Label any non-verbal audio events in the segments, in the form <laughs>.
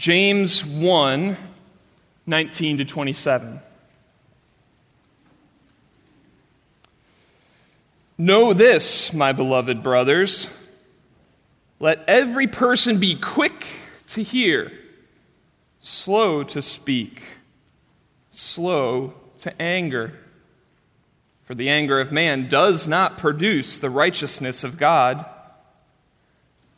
James 1 19 to 27. Know this, my beloved brothers. Let every person be quick to hear, slow to speak, slow to anger. For the anger of man does not produce the righteousness of God.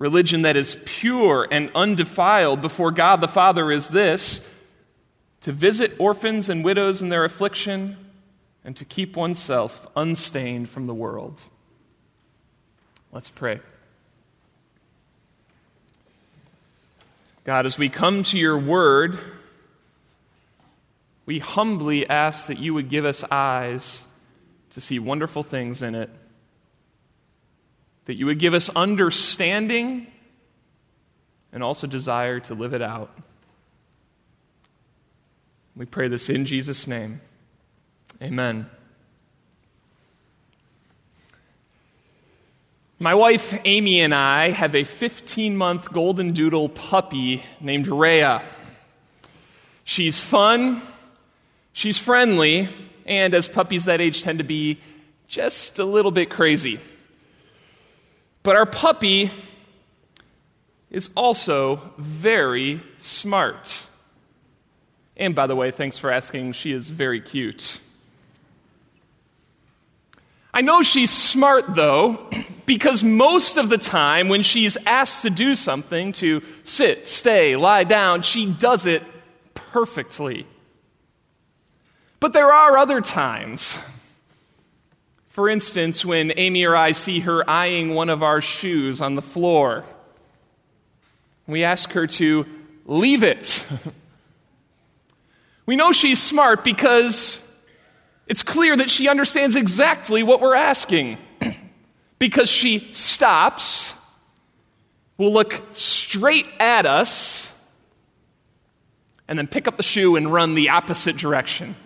Religion that is pure and undefiled before God the Father is this to visit orphans and widows in their affliction and to keep oneself unstained from the world. Let's pray. God, as we come to your word, we humbly ask that you would give us eyes to see wonderful things in it, that you would give us understanding and also desire to live it out. We pray this in Jesus' name. Amen. My wife Amy and I have a 15 month golden doodle puppy named Rhea. She's fun, she's friendly, and as puppies that age tend to be, just a little bit crazy. But our puppy is also very smart. And by the way, thanks for asking, she is very cute. I know she's smart, though, <clears throat> because most of the time when she's asked to do something, to sit, stay, lie down, she does it perfectly. But there are other times. For instance, when Amy or I see her eyeing one of our shoes on the floor, we ask her to leave it. <laughs> we know she's smart because it's clear that she understands exactly what we're asking <clears throat> because she stops, will look straight at us, and then pick up the shoe and run the opposite direction.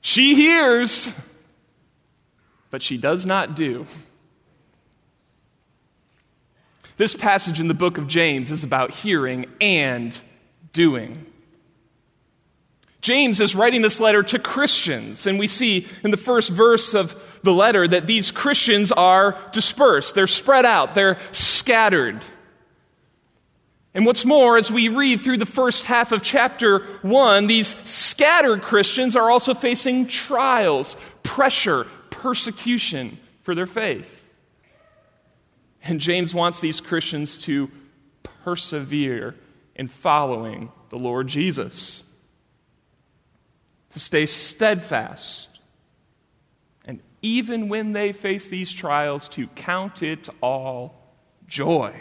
She hears, but she does not do. This passage in the book of James is about hearing and doing. James is writing this letter to Christians, and we see in the first verse of the letter that these Christians are dispersed, they're spread out, they're scattered. And what's more, as we read through the first half of chapter 1, these scattered Christians are also facing trials, pressure, persecution for their faith. And James wants these Christians to persevere in following the Lord Jesus to stay steadfast. And even when they face these trials, to count it all joy.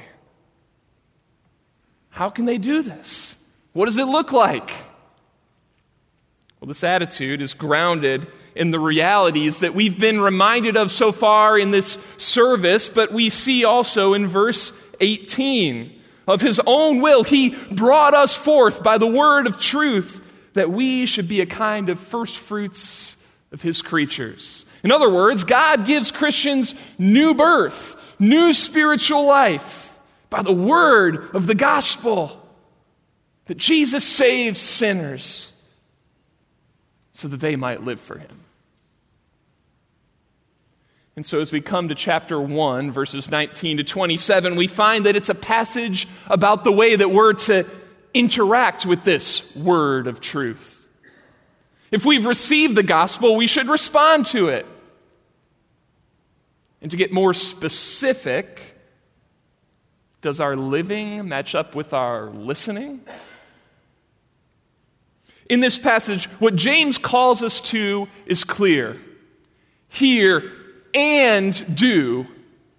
How can they do this? What does it look like? Well, this attitude is grounded in the realities that we've been reminded of so far in this service, but we see also in verse 18. Of his own will, he brought us forth by the word of truth that we should be a kind of first fruits of his creatures. In other words, God gives Christians new birth, new spiritual life by the word of the gospel. That Jesus saves sinners so that they might live for him. And so, as we come to chapter 1, verses 19 to 27, we find that it's a passage about the way that we're to interact with this word of truth. If we've received the gospel, we should respond to it. And to get more specific, does our living match up with our listening? In this passage, what James calls us to is clear hear and do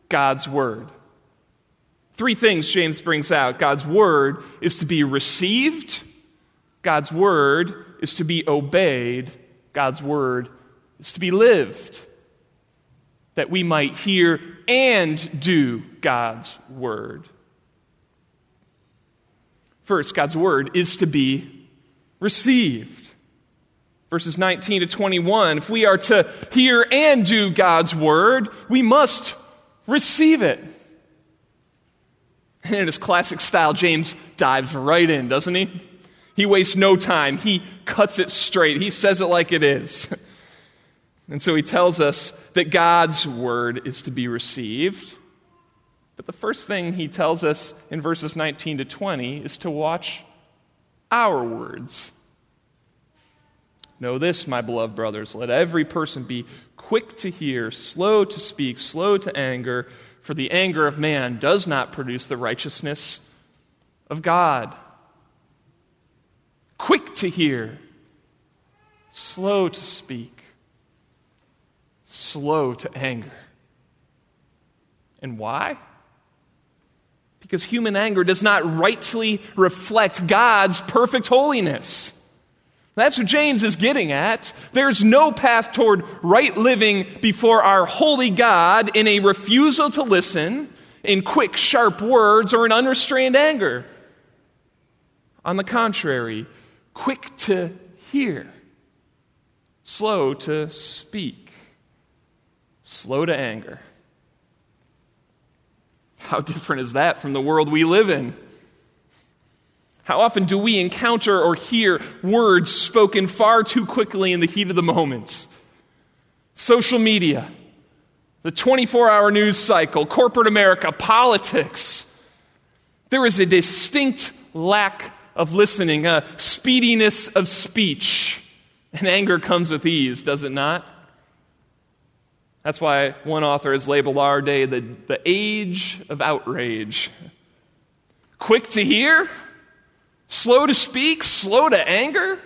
God's word. Three things James brings out God's word is to be received, God's word is to be obeyed, God's word is to be lived. That we might hear and do God's word. First, God's word is to be received. Verses 19 to 21 if we are to hear and do God's word, we must receive it. And in his classic style, James dives right in, doesn't he? He wastes no time. He cuts it straight. He says it like it is. <laughs> And so he tells us that God's word is to be received. But the first thing he tells us in verses 19 to 20 is to watch our words. Know this, my beloved brothers let every person be quick to hear, slow to speak, slow to anger, for the anger of man does not produce the righteousness of God. Quick to hear, slow to speak, slow to anger. And why? Because human anger does not rightly reflect God's perfect holiness. That's what James is getting at. There's no path toward right living before our holy God in a refusal to listen, in quick, sharp words, or in unrestrained anger. On the contrary, quick to hear, slow to speak, slow to anger. How different is that from the world we live in? How often do we encounter or hear words spoken far too quickly in the heat of the moment? Social media, the 24 hour news cycle, corporate America, politics. There is a distinct lack of listening, a speediness of speech. And anger comes with ease, does it not? That's why one author has labeled our day the, the age of outrage. Quick to hear, Slow to speak, slow to anger?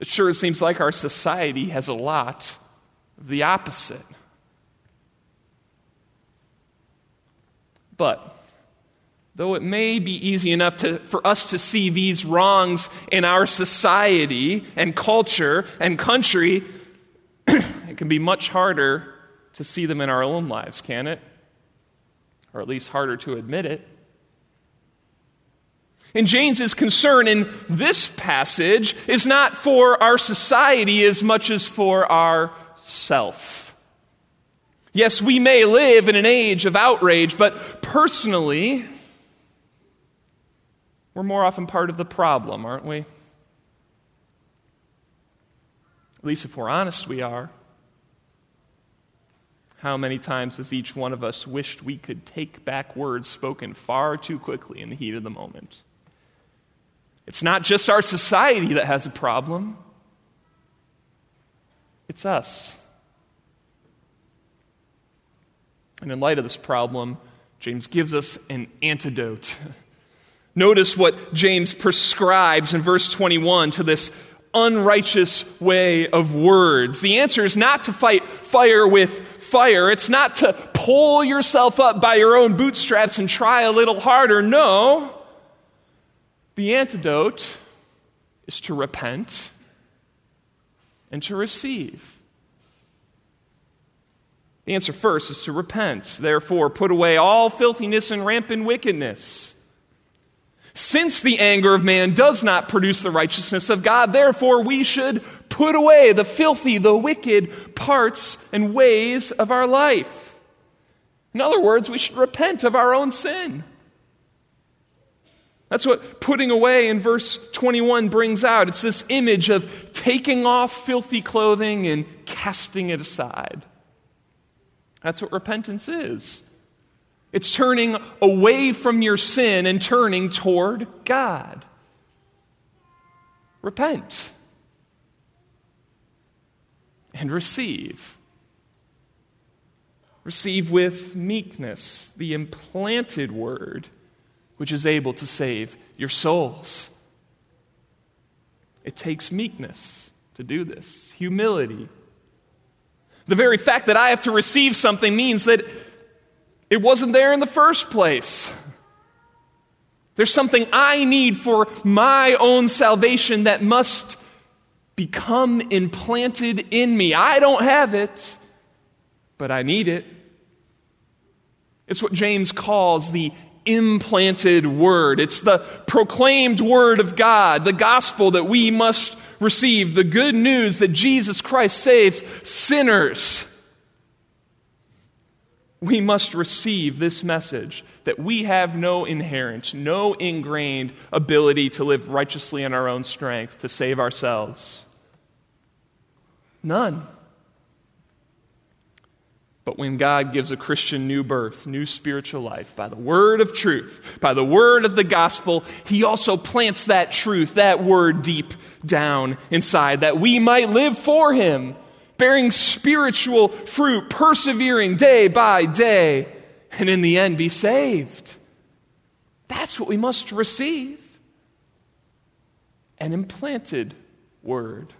It sure seems like our society has a lot of the opposite. But though it may be easy enough to, for us to see these wrongs in our society and culture and country, it can be much harder to see them in our own lives, can it? Or at least harder to admit it. And James's concern in this passage is not for our society as much as for our self. Yes, we may live in an age of outrage, but personally, we're more often part of the problem, aren't we? At least if we're honest, we are. How many times has each one of us wished we could take back words spoken far too quickly in the heat of the moment? It's not just our society that has a problem, it's us. And in light of this problem, James gives us an antidote. <laughs> Notice what James prescribes in verse 21 to this unrighteous way of words. The answer is not to fight fire with fire. It's not to pull yourself up by your own bootstraps and try a little harder. No. The antidote is to repent and to receive. The answer first is to repent. Therefore, put away all filthiness and rampant wickedness. Since the anger of man does not produce the righteousness of God, therefore we should put away the filthy, the wicked parts and ways of our life. In other words, we should repent of our own sin. That's what putting away in verse 21 brings out. It's this image of taking off filthy clothing and casting it aside. That's what repentance is. It's turning away from your sin and turning toward God. Repent. and receive. Receive with meekness the implanted word, which is able to save your souls. It takes meekness to do this, humility. The very fact that I have to receive something means that it wasn't there in the first place. There's something I need for my own salvation that must become implanted in me. I don't have it, but I need it. It's what James calls the implanted word. It's the proclaimed word of God, the gospel that we must receive, the good news that Jesus Christ saves sinners. We must receive this message that we have no inherent, no ingrained ability to live righteously in our own strength to save ourselves. None. But when God gives a Christian new birth, new spiritual life, by the word of truth, by the word of the gospel, He also plants that truth, that word deep down inside, that we might live for Him, bearing spiritual fruit, persevering day by day, and in the end be saved. That's what we must receive an implanted word.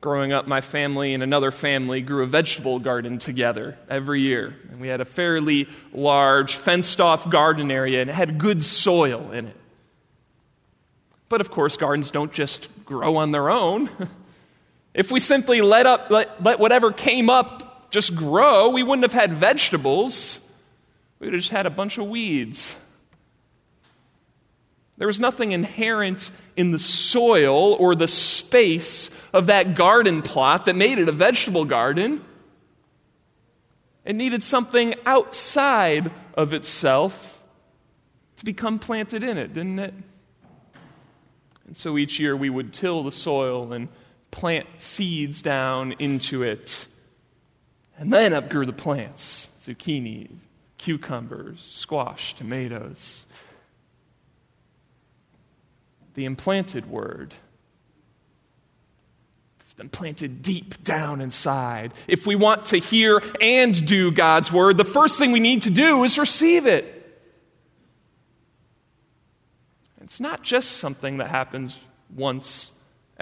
Growing up, my family and another family grew a vegetable garden together every year. And we had a fairly large, fenced off garden area, and it had good soil in it. But of course, gardens don't just grow on their own. <laughs> if we simply let, up, let, let whatever came up just grow, we wouldn't have had vegetables. We would have just had a bunch of weeds. There was nothing inherent in the soil or the space of that garden plot that made it a vegetable garden. It needed something outside of itself to become planted in it, didn't it? And so each year we would till the soil and plant seeds down into it. And then up grew the plants zucchini, cucumbers, squash, tomatoes. The implanted word it's been planted deep down inside. If we want to hear and do God's word, the first thing we need to do is receive it. It's not just something that happens once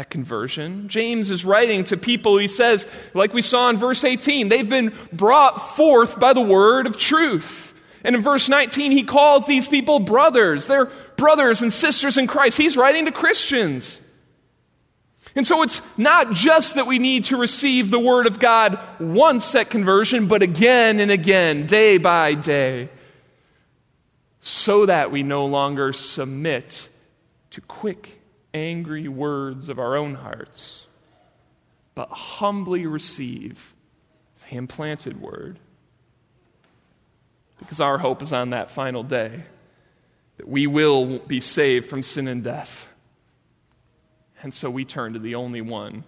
at conversion. James is writing to people, he says, like we saw in verse 18, they've been brought forth by the word of truth. And in verse 19, he calls these people brothers. They're brothers and sisters in Christ. He's writing to Christians. And so it's not just that we need to receive the Word of God once at conversion, but again and again, day by day, so that we no longer submit to quick, angry words of our own hearts, but humbly receive the implanted Word. Because our hope is on that final day that we will be saved from sin and death and so we turn to the only one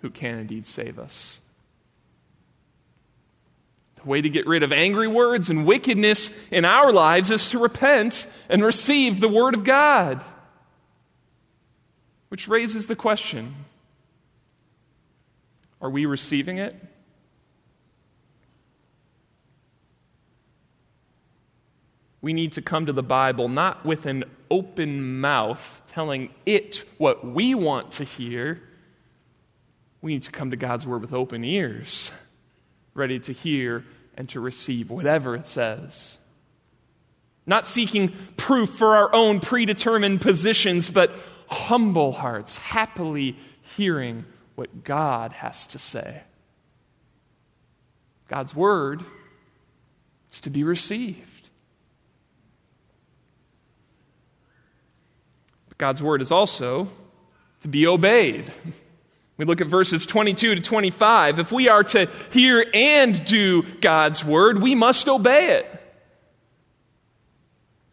who can indeed save us. The way to get rid of angry words and wickedness in our lives is to repent and receive the Word of God. Which raises the question are we receiving it? we need to come to the Bible not with an open mouth telling it what we want to hear. We need to come to God's Word with open ears, ready to hear and to receive whatever it says. Not seeking proof for our own predetermined positions, but humble hearts, happily hearing what God has to say. God's Word is to be received. But God's word is also to be obeyed. <laughs> We look at verses 22 to 25. If we are to hear and do God's word, we must obey it.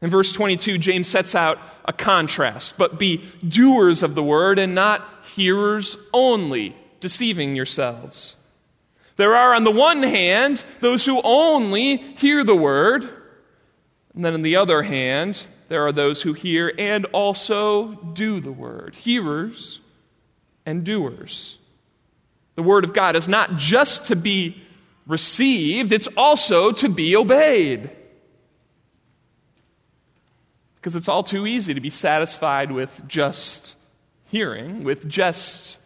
In verse 22, James sets out a contrast, but be doers of the word and not hearers only, deceiving yourselves. There are, on the one hand, those who only hear the word, and then on the other hand, there are those who hear and also do the word, hearers and doers. the Word of God is not just to be received, it's also to be obeyed. Because it's all too easy to be satisfied with just hearing, with just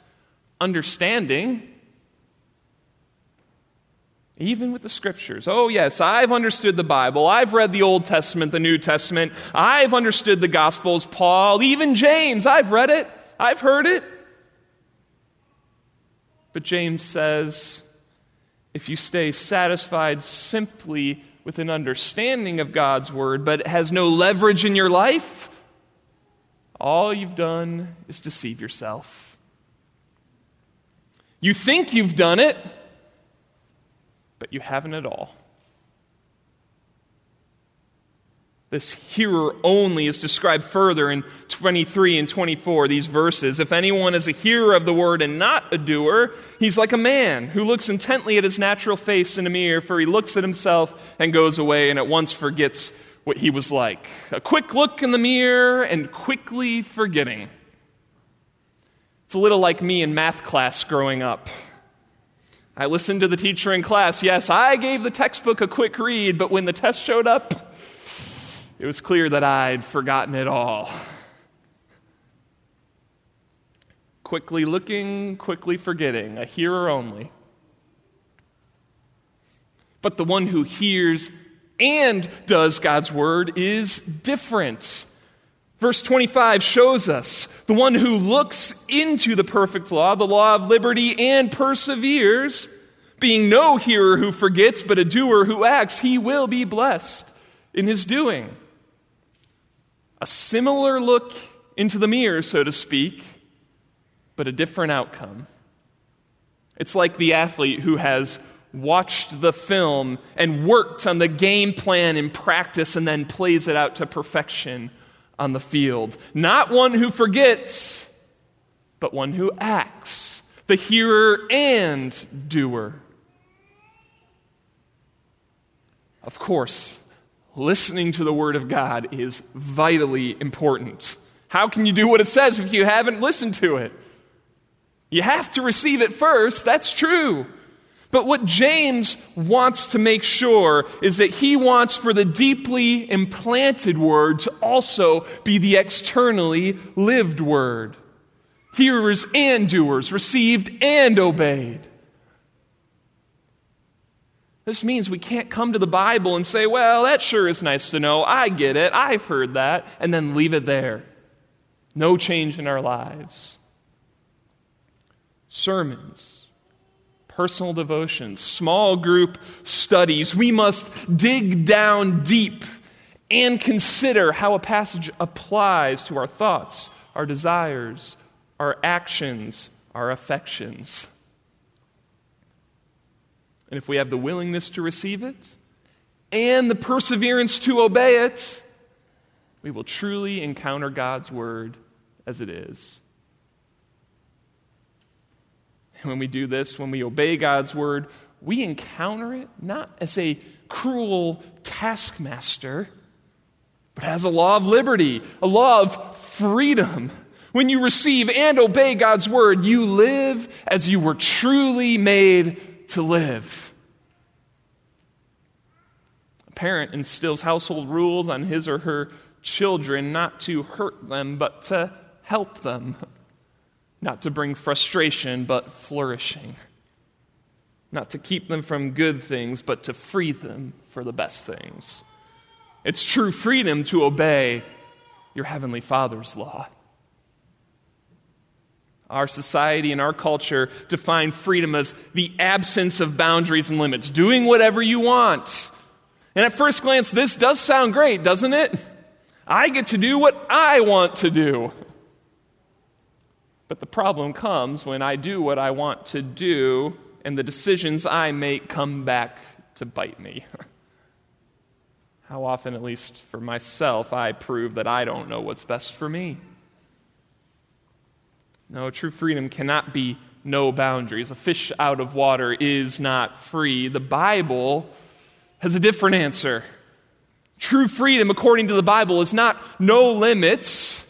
understanding. Even with the scriptures. Oh, yes, I've understood the Bible. I've read the Old Testament, the New Testament. I've understood the Gospels, Paul, even James. I've read it. I've heard it. But James says if you stay satisfied simply with an understanding of God's Word, but has no leverage in your life, all you've done is deceive yourself. You think you've done it but you haven't at all. This hearer only is described further in 23 and 24, these verses. If anyone is a hearer of the word and not a doer, he's like a man who looks intently at his natural face in a mirror, for he looks at himself and goes away and at once forgets what he was like. A quick look in the mirror and quickly forgetting. It's a little like me in math class growing up. I listened to the teacher in class. Yes, I gave the textbook a quick read, but when the test showed up, it was clear that I'd forgotten it all. Quickly looking, quickly forgetting, a hearer only. But the one who hears and does God's word is different. Verse 25 shows us the one who looks into the perfect law, the law of liberty, and perseveres, being no hearer who forgets, but a doer who acts, he will be blessed in his doing. A similar look into the mirror, so to speak, but a different outcome. It's like the athlete who has watched the film and worked on the game plan in practice and then plays it out to perfection on the field. Not one who forgets, but one who acts, the hearer and doer. Of course, listening to the Word of God is vitally important. How can you do what it says if you haven't listened to it? You have to receive it first, that's true. But what James wants to make sure is that he wants for the deeply implanted word to also be the externally lived word. Hearers and doers, received and obeyed. This means we can't come to the Bible and say, well, that sure is nice to know. I get it. I've heard that. And then leave it there. No change in our lives. Sermons personal devotions, small group studies, we must dig down deep and consider how a passage applies to our thoughts, our desires, our actions, our affections. And if we have the willingness to receive it and the perseverance to obey it, we will truly encounter God's word as it is. And when we do this, when we obey God's word, we encounter it not as a cruel taskmaster, but as a law of liberty, a law of freedom. When you receive and obey God's word, you live as you were truly made to live. A parent instills household rules on his or her children not to hurt them, but to help them not to bring frustration, but flourishing, not to keep them from good things, but to free them for the best things. It's true freedom to obey your Heavenly Father's law. Our society and our culture define freedom as the absence of boundaries and limits, doing whatever you want. And at first glance, this does sound great, doesn't it? I get to do what I want to do. But the problem comes when I do what I want to do and the decisions I make come back to bite me. <laughs> How often, at least for myself, I prove that I don't know what's best for me. No, true freedom cannot be no boundaries. A fish out of water is not free. The Bible has a different answer. True freedom, according to the Bible, is not no limits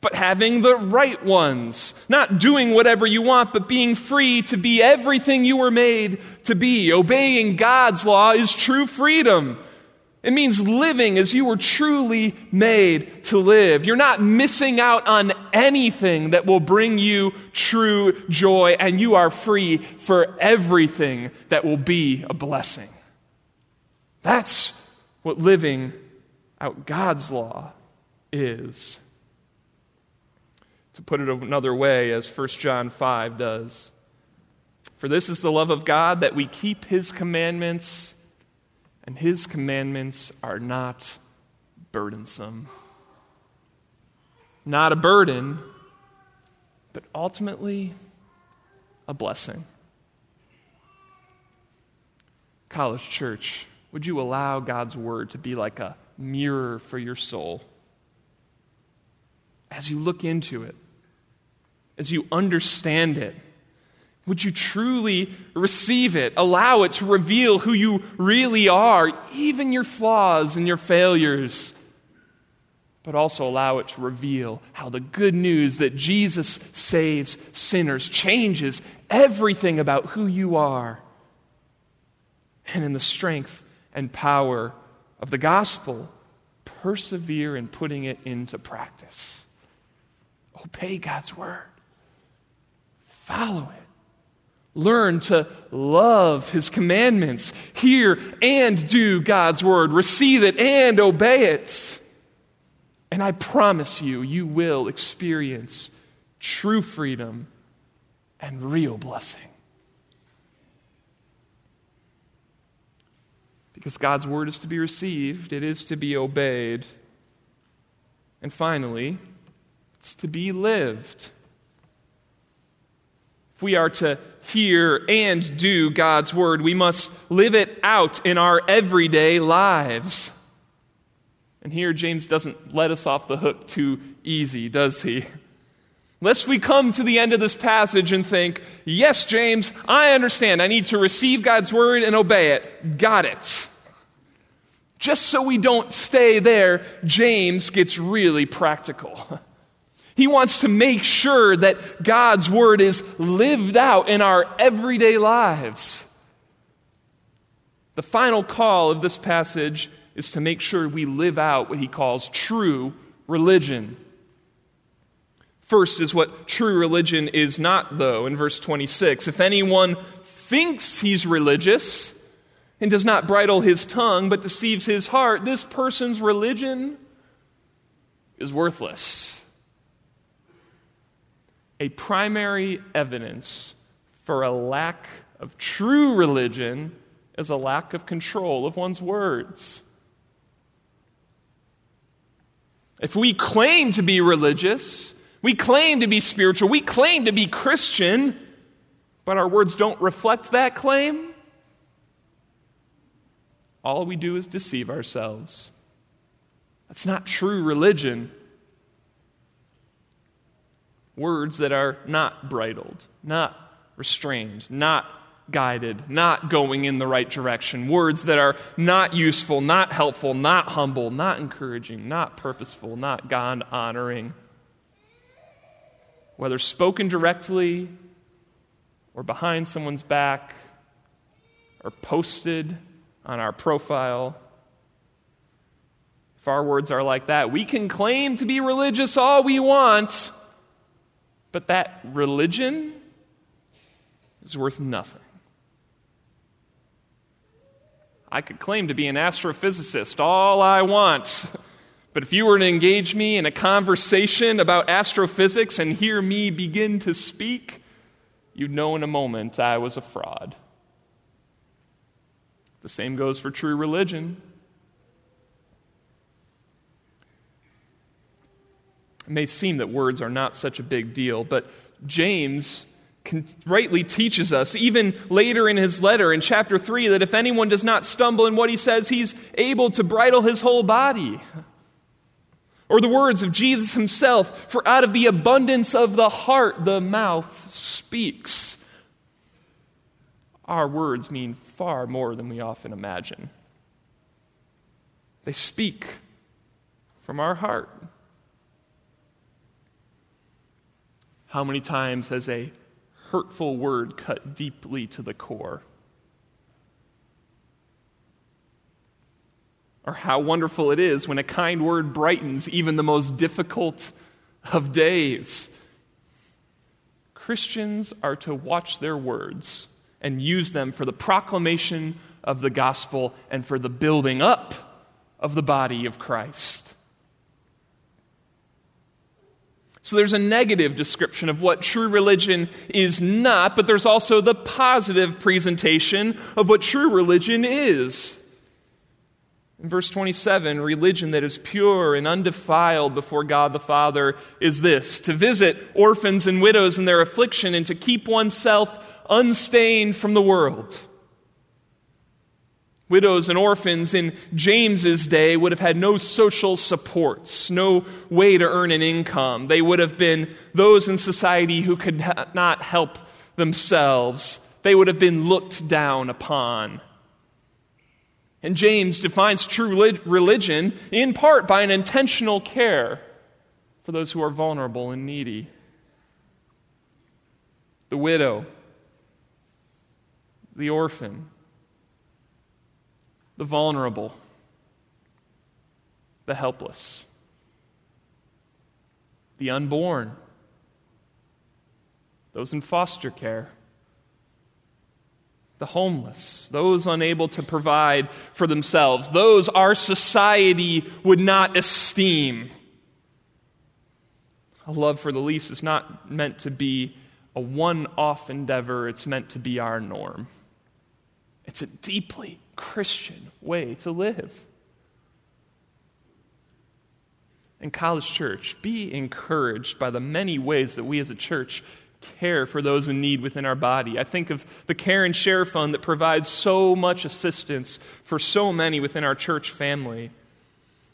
but having the right ones. Not doing whatever you want, but being free to be everything you were made to be. Obeying God's law is true freedom. It means living as you were truly made to live. You're not missing out on anything that will bring you true joy, and you are free for everything that will be a blessing. That's what living out God's law is. To put it another way, as 1 John 5 does For this is the love of God, that we keep his commandments and his commandments are not burdensome. Not a burden, but ultimately a blessing. College Church, would you allow God's word to be like a mirror for your soul? As you look into it, as you understand it, would you truly receive it? Allow it to reveal who you really are, even your flaws and your failures. But also allow it to reveal how the good news that Jesus saves sinners changes everything about who you are. And in the strength and power of the gospel, persevere in putting it into practice. Obey God's word, follow it. Learn to love his commandments, hear and do God's word, receive it and obey it. And I promise you, you will experience true freedom and real blessing. Because God's word is to be received, it is to be obeyed. And finally, it's to be lived. If we are to hear and do God's word, we must live it out in our everyday lives. And here, James doesn't let us off the hook too easy, does he? Lest we come to the end of this passage and think, yes, James, I understand. I need to receive God's word and obey it. Got it. Just so we don't stay there, James gets really practical. <laughs> He wants to make sure that God's word is lived out in our everyday lives. The final call of this passage is to make sure we live out what he calls true religion. First is what true religion is not, though, in verse 26. If anyone thinks he's religious and does not bridle his tongue but deceives his heart, this person's religion is worthless a primary evidence for a lack of true religion is a lack of control of one's words. If we claim to be religious, we claim to be spiritual, we claim to be Christian, but our words don't reflect that claim, all we do is deceive ourselves. That's not true religion words that are not bridled, not restrained, not guided, not going in the right direction, words that are not useful, not helpful, not humble, not encouraging, not purposeful, not God honoring. Whether spoken directly or behind someone's back or posted on our profile. If our words are like that, we can claim to be religious all we want but that religion is worth nothing. I could claim to be an astrophysicist all I want. But if you were to engage me in a conversation about astrophysics and hear me begin to speak, you'd know in a moment I was a fraud. The same goes for true religion. It may seem that words are not such a big deal, but James rightly teaches us, even later in his letter in chapter 3, that if anyone does not stumble in what he says, he's able to bridle his whole body. Or the words of Jesus himself, for out of the abundance of the heart, the mouth speaks. Our words mean far more than we often imagine. They speak from our heart. How many times has a hurtful word cut deeply to the core? Or how wonderful it is when a kind word brightens even the most difficult of days. Christians are to watch their words and use them for the proclamation of the gospel and for the building up of the body of Christ. So there's a negative description of what true religion is not, but there's also the positive presentation of what true religion is. In verse 27, religion that is pure and undefiled before God the Father is this to visit orphans and widows in their affliction and to keep oneself unstained from the world. Widows and orphans in James's day would have had no social supports, no way to earn an income. They would have been those in society who could not help themselves. They would have been looked down upon. And James defines true religion in part by an intentional care for those who are vulnerable and needy. The widow, the orphan, the vulnerable, the helpless, the unborn, those in foster care, the homeless, those unable to provide for themselves, those our society would not esteem. A love for the least is not meant to be a one off endeavor, it's meant to be our norm. It's a deeply Christian way to live. And, College Church, be encouraged by the many ways that we as a church care for those in need within our body. I think of the Care and Share Fund that provides so much assistance for so many within our church family.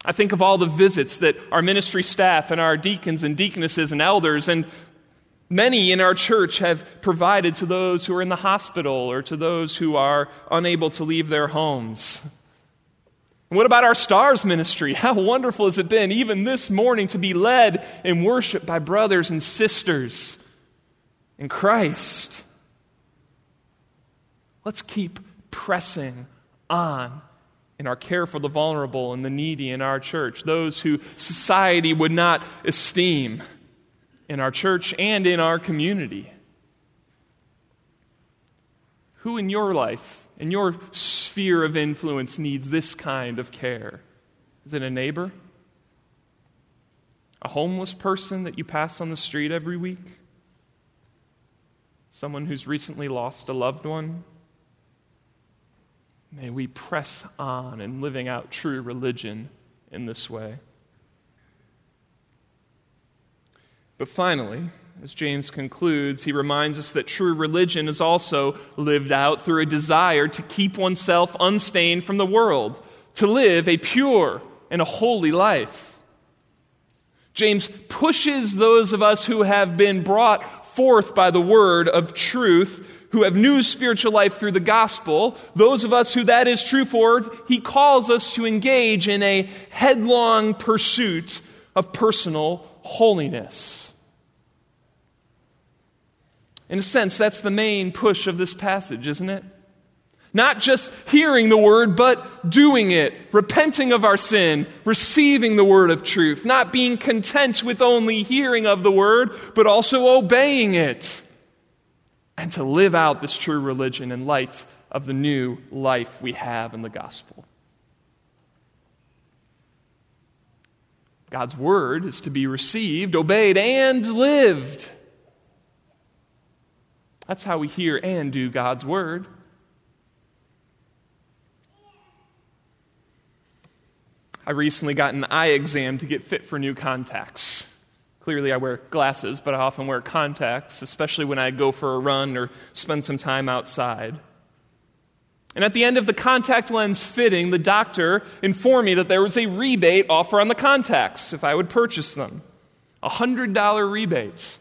I think of all the visits that our ministry staff and our deacons and deaconesses and elders and many in our church have provided to those who are in the hospital or to those who are unable to leave their homes. What about our stars ministry? <laughs> How wonderful has it been, even this morning, to be led in worship by brothers and sisters in Christ? Let's keep pressing on in our care for the vulnerable and the needy in our church, those who society would not esteem in our church and in our community? Who in your life, in your sphere of influence, needs this kind of care? Is it a neighbor? A homeless person that you pass on the street every week? Someone who's recently lost a loved one? May we press on in living out true religion in this way. But finally, as James concludes, he reminds us that true religion is also lived out through a desire to keep oneself unstained from the world, to live a pure and a holy life. James pushes those of us who have been brought forth by the word of truth, who have new spiritual life through the gospel, those of us who that is true for, he calls us to engage in a headlong pursuit of personal holiness. In a sense, that's the main push of this passage, isn't it? Not just hearing the word, but doing it, repenting of our sin, receiving the word of truth, not being content with only hearing of the word, but also obeying it, and to live out this true religion in light of the new life we have in the gospel. God's word is to be received, obeyed, and lived. That's how we hear and do God's word. I recently got an eye exam to get fit for new contacts. Clearly, I wear glasses, but I often wear contacts, especially when I go for a run or spend some time outside. And at the end of the contact lens fitting, the doctor informed me that there was a rebate offer on the contacts if I would purchase them a $100 rebate.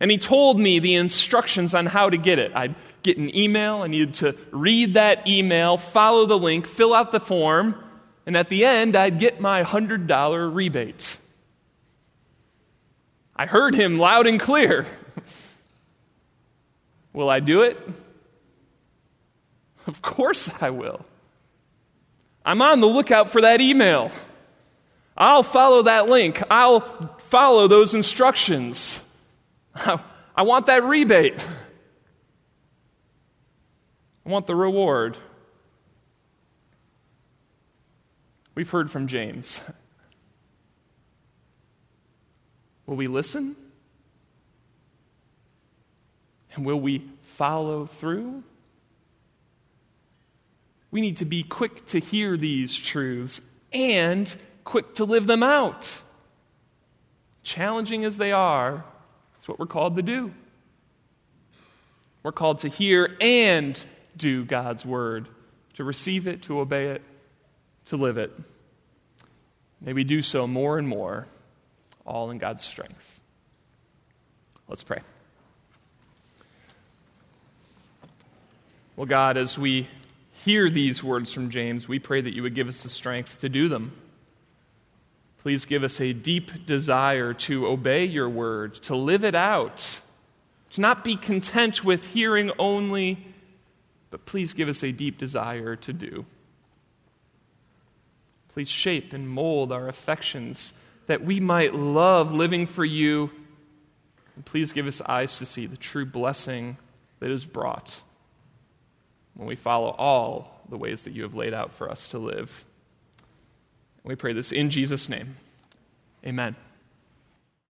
And he told me the instructions on how to get it. I'd get an email, I needed to read that email, follow the link, fill out the form, and at the end, I'd get my $100 rebate. I heard him loud and clear. <laughs> will I do it? <laughs> Of course I will. I'm on the lookout for that email. I'll follow that link. I'll follow those instructions. <laughs> I, want that rebate. <laughs> I want the reward. We've heard from James. Will we listen? And will we follow through? We need to be quick to hear these truths and quick to live them out. Challenging as they are, it's what we're called to do. We're called to hear and do God's word, to receive it, to obey it, to live it. May we do so more and more, all in God's strength. Let's pray. Well, God, as we hear these words from James, we pray that you would give us the strength to do them. Please give us a deep desire to obey your word, to live it out, to not be content with hearing only, but please give us a deep desire to do. Please shape and mold our affections that we might love living for you. And please give us eyes to see the true blessing that is brought when we follow all the ways that you have laid out for us to live. We pray this in Jesus' name. Amen.